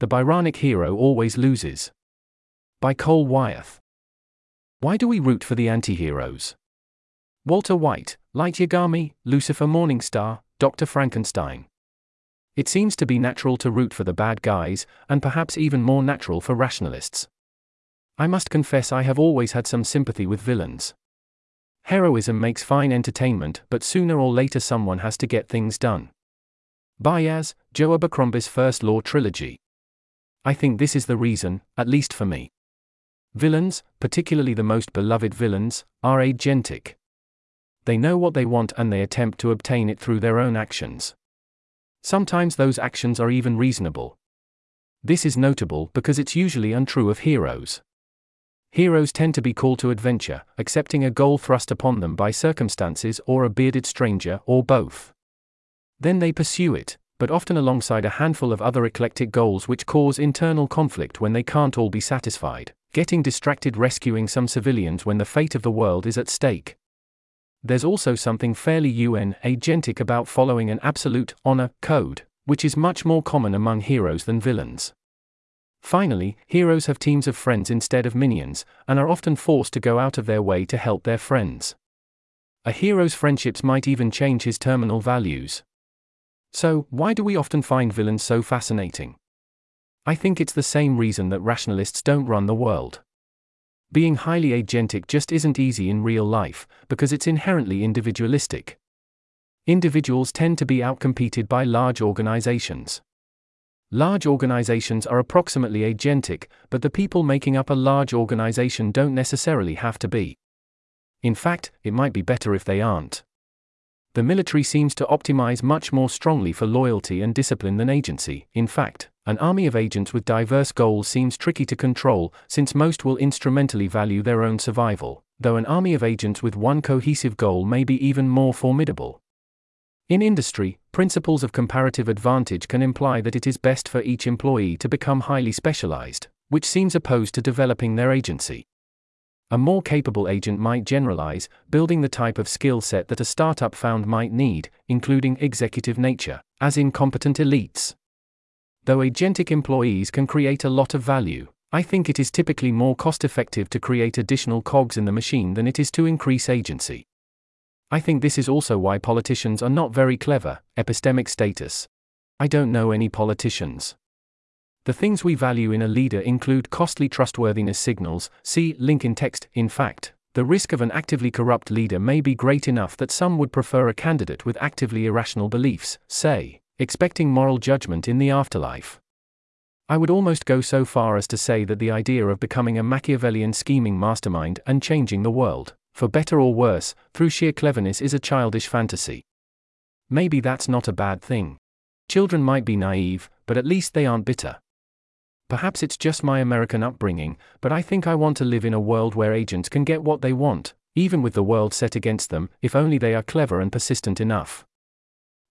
The Byronic Hero Always Loses. By Cole Wyeth. Why do we root for the anti-heroes? Walter White, Light Yagami, Lucifer Morningstar, Dr. Frankenstein. It seems to be natural to root for the bad guys, and perhaps even more natural for rationalists. I must confess I have always had some sympathy with villains. Heroism makes fine entertainment, but sooner or later someone has to get things done. Bayaz, Joe Abercrombie's First Law Trilogy. I think this is the reason, at least for me. Villains, particularly the most beloved villains, are agentic. They know what they want and they attempt to obtain it through their own actions. Sometimes those actions are even reasonable. This is notable because it's usually untrue of heroes. Heroes tend to be called to adventure, accepting a goal thrust upon them by circumstances or a bearded stranger or both. Then they pursue it, but often alongside a handful of other eclectic goals which cause internal conflict when they can't all be satisfied, getting distracted rescuing some civilians when the fate of the world is at stake. There's also something fairly UN agentic about following an absolute honor code, which is much more common among heroes than villains. Finally, heroes have teams of friends instead of minions, and are often forced to go out of their way to help their friends. A hero's friendships might even change his terminal values. So, why do we often find villains so fascinating? I think it's the same reason that rationalists don't run the world. Being highly agentic just isn't easy in real life, because it's inherently individualistic. Individuals tend to be outcompeted by large organizations. Large organizations are approximately agentic, but the people making up a large organization don't necessarily have to be. In fact, it might be better if they aren't. The military seems to optimize much more strongly for loyalty and discipline than agency. In fact, an army of agents with diverse goals seems tricky to control, since most will instrumentally value their own survival, though an army of agents with one cohesive goal may be even more formidable. In industry, principles of comparative advantage can imply that it is best for each employee to become highly specialized, which seems opposed to developing their agency. A more capable agent might generalize, building the type of skill set that a startup found might need, including executive nature, as in competent elites. Though agentic employees can create a lot of value, I think it is typically more cost effective to create additional cogs in the machine than it is to increase agency. I think this is also why politicians are not very clever. Epistemic status. I don't know any politicians. The things we value in a leader include costly trustworthiness signals, see link in text. In fact, the risk of an actively corrupt leader may be great enough that some would prefer a candidate with actively irrational beliefs, say, expecting moral judgment in the afterlife. I would almost go so far as to say that the idea of becoming a Machiavellian scheming mastermind and changing the world for better or worse, through sheer cleverness is a childish fantasy. Maybe that's not a bad thing. Children might be naive, but at least they aren't bitter. Perhaps it's just my American upbringing, but I think I want to live in a world where agents can get what they want, even with the world set against them, if only they are clever and persistent enough.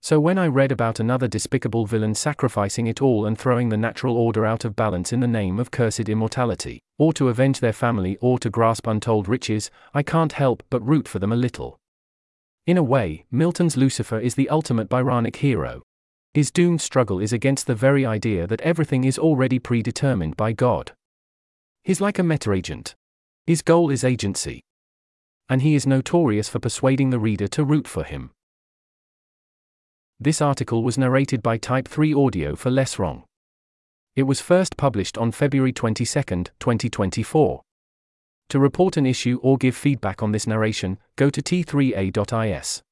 So when I read about another despicable villain sacrificing it all and throwing the natural order out of balance in the name of cursed immortality, or to avenge their family or to grasp untold riches, I can't help but root for them a little. In a way, Milton's Lucifer is the ultimate Byronic hero. His doomed struggle is against the very idea that everything is already predetermined by God. He's like a meta agent. His goal is agency. And he is notorious for persuading the reader to root for him. This article was narrated by Type 3 Audio for Less Wrong. It was first published on February 22, 2024. To report an issue or give feedback on this narration, go to t3a.is.